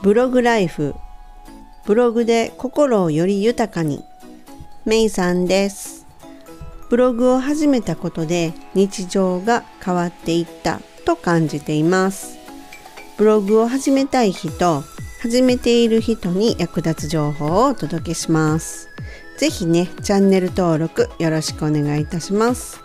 ブログライフ。ブログで心をより豊かに。メイさんです。ブログを始めたことで日常が変わっていった。と感じています。ブログを始めたい人始めている人に役立つ情報をお届けします。ぜひねチャンネル登録よろしくお願いいたします。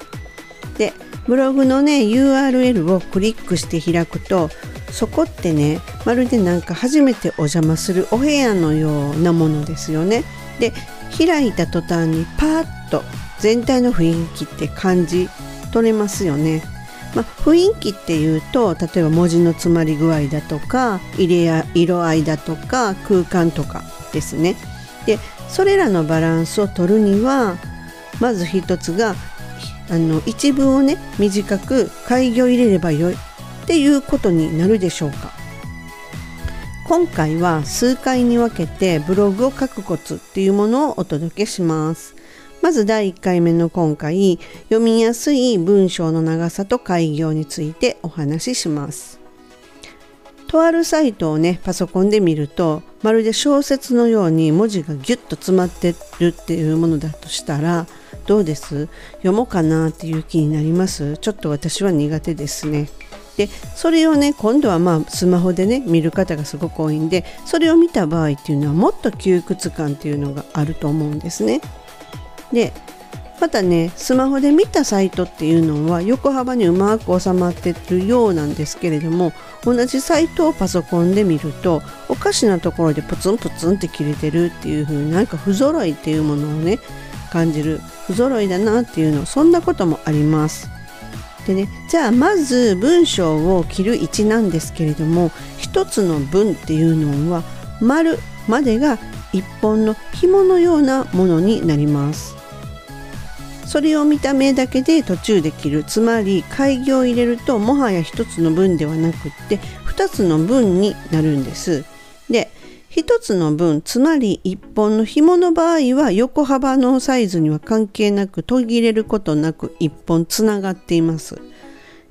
でブログのね URL をクリックして開くとそこってねまるでなんか初めてお邪魔するお部屋のようなものですよねで開いた途端にパーッと全体の雰囲気って感じ取れますよね。まあ、雰囲気っていうと例えば文字の詰まり具合だとか入れや色合いだとか空間とかですね。でそれらのバランスを取るにはまず一つがあの一文をね短く開業入れればよいっていうことになるでしょうか。今回は数回に分けてブログを書くコツっていうものをお届けします。まず第1回目の今回読みやすい文章の長さと開業についてお話しします。とあるサイトをねパソコンで見るとまるで小説のように文字がギュッと詰まってるっていうものだとしたらどうです？読もうかなっていう気になります？ちょっと私は苦手ですね。でそれをね今度はまあスマホでね見る方がすごく多いんでそれを見た場合っていうのはもっと窮屈感っていうのがあると思うんですね。でまたねスマホで見たサイトっていうのは横幅にうまく収まってるようなんですけれども同じサイトをパソコンで見るとおかしなところでプツンプツンって切れてるっていう風になんか不揃いっていうものをね感じる不揃いだなっていうのそんなこともあります。でねじゃあまず文章を切る位置なんですけれども一つの文っていうのは丸までが一本の紐のようなものになります。それを見た目だけで途中で切るつまり開業を入れるともはや1つの文ではなくって2つの文になるんですで1つの文つまり1本の紐の場合は横幅のサイズには関係なく途切れることなく1本つながっています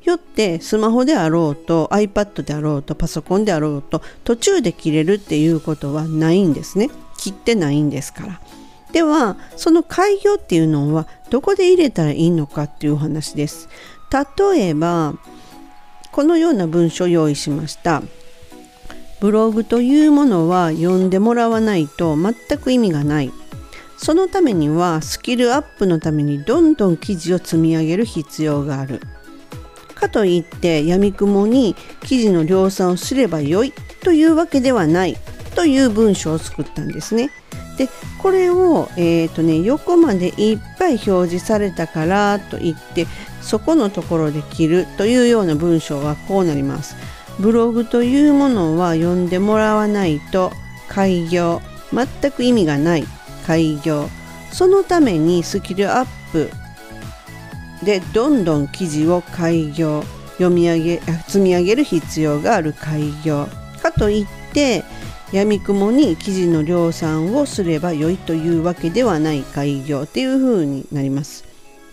よってスマホであろうと iPad であろうとパソコンであろうと途中で切れるっていうことはないんですね切ってないんですからではその開業っていうのはどこで入れたらいいのかっていうお話です。例えばこのような文章を用意しました。ブログというものは読んでもらわないと全く意味がない。そのためにはスキルアップのためにどんどん記事を積み上げる必要がある。かといってやみくもに記事の量産をすればよいというわけではないという文章を作ったんですね。でこれを、えーとね、横までいっぱい表示されたからといってそこのところで切るというような文章はこうなります。ブログというものは読んでもらわないと開業全く意味がない開業そのためにスキルアップでどんどん記事を開業読み上げ積み上げる必要がある開業かといってやみくもに生地の量産をすれば良いというわけではない開業っていう風になります。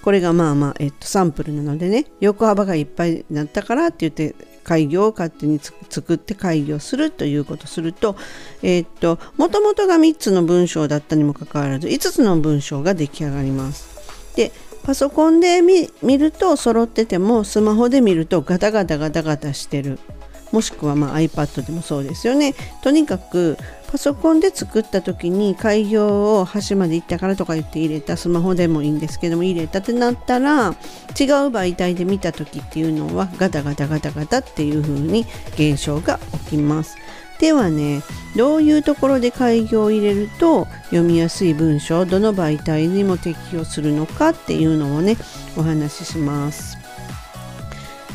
これがまあまあ、えっと、サンプルなのでね横幅がいっぱいになったからって言って会議を勝手に作って開業するということするとえっともともとが3つの文章だったにもかかわらず5つの文章が出来上がります。でパソコンで見ると揃っててもスマホで見るとガタガタガタガタしてるもしくはま iPad でもそうですよね。とにかくパソコンで作った時に開業を端まで行ったからとか言って入れたスマホでもいいんですけども入れたってなったら違う媒体で見た時っていうのはガタガタガタガタっていう風に現象が起きます。ではねどういうところで開業を入れると読みやすい文章どの媒体にも適用するのかっていうのをねお話しします。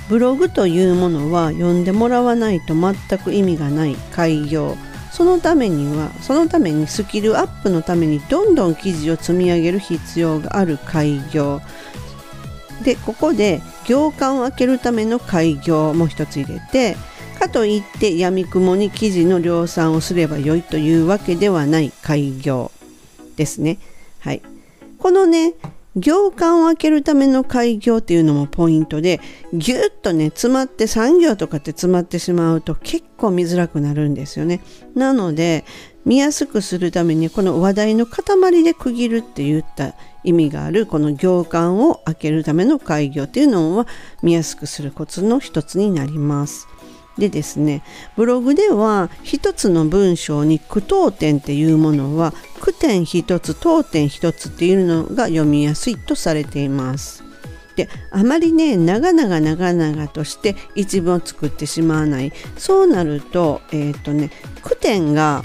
ブログというものは読んでもらわないと全く意味がない開業。そのためにはそのためにスキルアップのためにどんどん記事を積み上げる必要がある開業。でここで行間を開けるための開業も一つ入れてかといってやみくもに記事の量産をすればよいというわけではない開業ですね。はい、このね行間を開けるための開業っていうのもポイントでぎゅっとね詰まって3行とかって詰まってしまうと結構見づらくなるんですよね。なので見やすくするためにこの話題の塊で区切るって言った意味があるこの行間を開けるための開業っていうのは見やすくするコツの一つになります。でですねブログでは一つの文章に句読点っていうものは句点一つ当点一つっていうのが読みやすいとされています。であまりね長々長々として一文を作ってしまわないそうなるとえっ、ー、とね句点が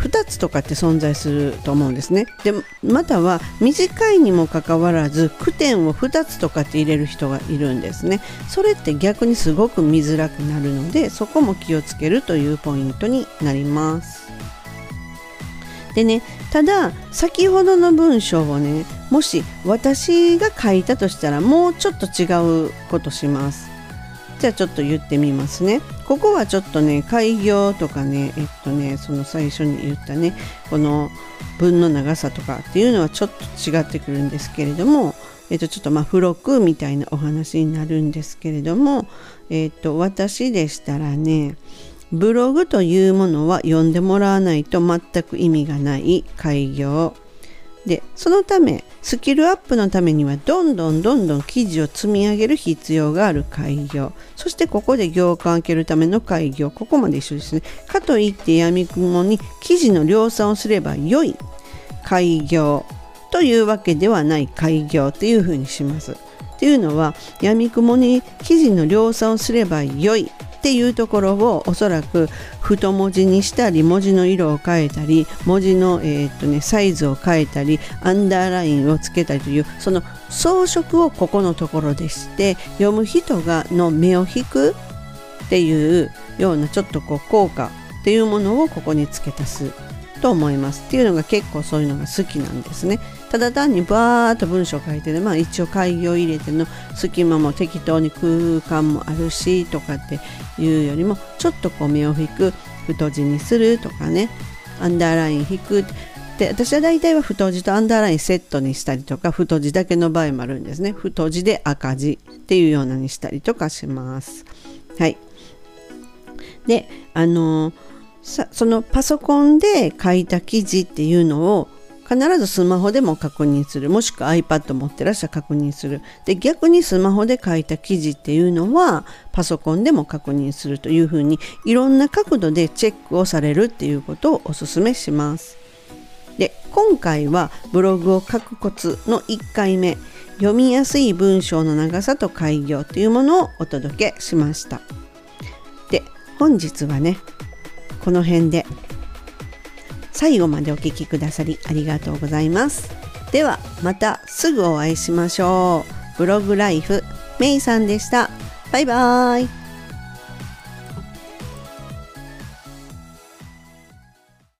2つとかって存在すると思うんですね。でまたは短いにもかかわらず句点を2つとかって入れる人がいるんですね。それって逆にすごく見づらくなるのでそこも気をつけるというポイントになります。でねただ先ほどの文章をねもし私が書いたとしたらもうちょっと違うことします。じゃあちょっと言ってみますね。ここはちょっとね開業とかねえっとねその最初に言ったねこの文の長さとかっていうのはちょっと違ってくるんですけれどもえっとちょっとまあ付録みたいなお話になるんですけれどもえっと私でしたらねブログというものは読んでもらわないと全く意味がない開業でそのためスキルアップのためにはどんどんどんどん記事を積み上げる必要がある開業。そしてここで行間を開けるための開業。ここまで一緒ですね。かといって闇雲に記事の量産をすれば良い。開業というわけではない開業っていうふうにします。っていうのは闇雲に記事の量産をすれば良い。っていうところをおそらく太文字にしたり文字の色を変えたり文字の、えー、っとね、サイズを変えたりアンダーラインをつけたりというその装飾をここのところでして読む人がの目を引くっていうようなちょっとこう効果っていうものをここに付け足す。と思います。っていうのが結構そういうのが好きなんですね。ただ単にバーっと文章書いてねまあ一応開業入れての隙間も適当に空間もあるしとかっていうよりもちょっとこう目を引く太字にするとかね。アンダーライン引くで私は大体は太字とアンダーラインセットにしたりとか太字だけの場合もあるんですね。太字で赤字っていうようなにしたりとかします。はい。であのーさそのパソコンで書いた記事っていうのを必ずスマホでも確認する。もしくは iPad 持ってらっしゃ確認する。で逆にスマホで書いた記事っていうのはパソコンでも確認するというふうにいろんな角度でチェックをされるっていうことをお勧めします。で今回はブログを書くコツの1回目読みやすい文章の長さと開業というものをお届けしました。で本日はねこの辺で。最後までお聴きくださりありがとうございます。ではまたすぐお会いしましょう。ブログライフメイさんでした。バイバーイ。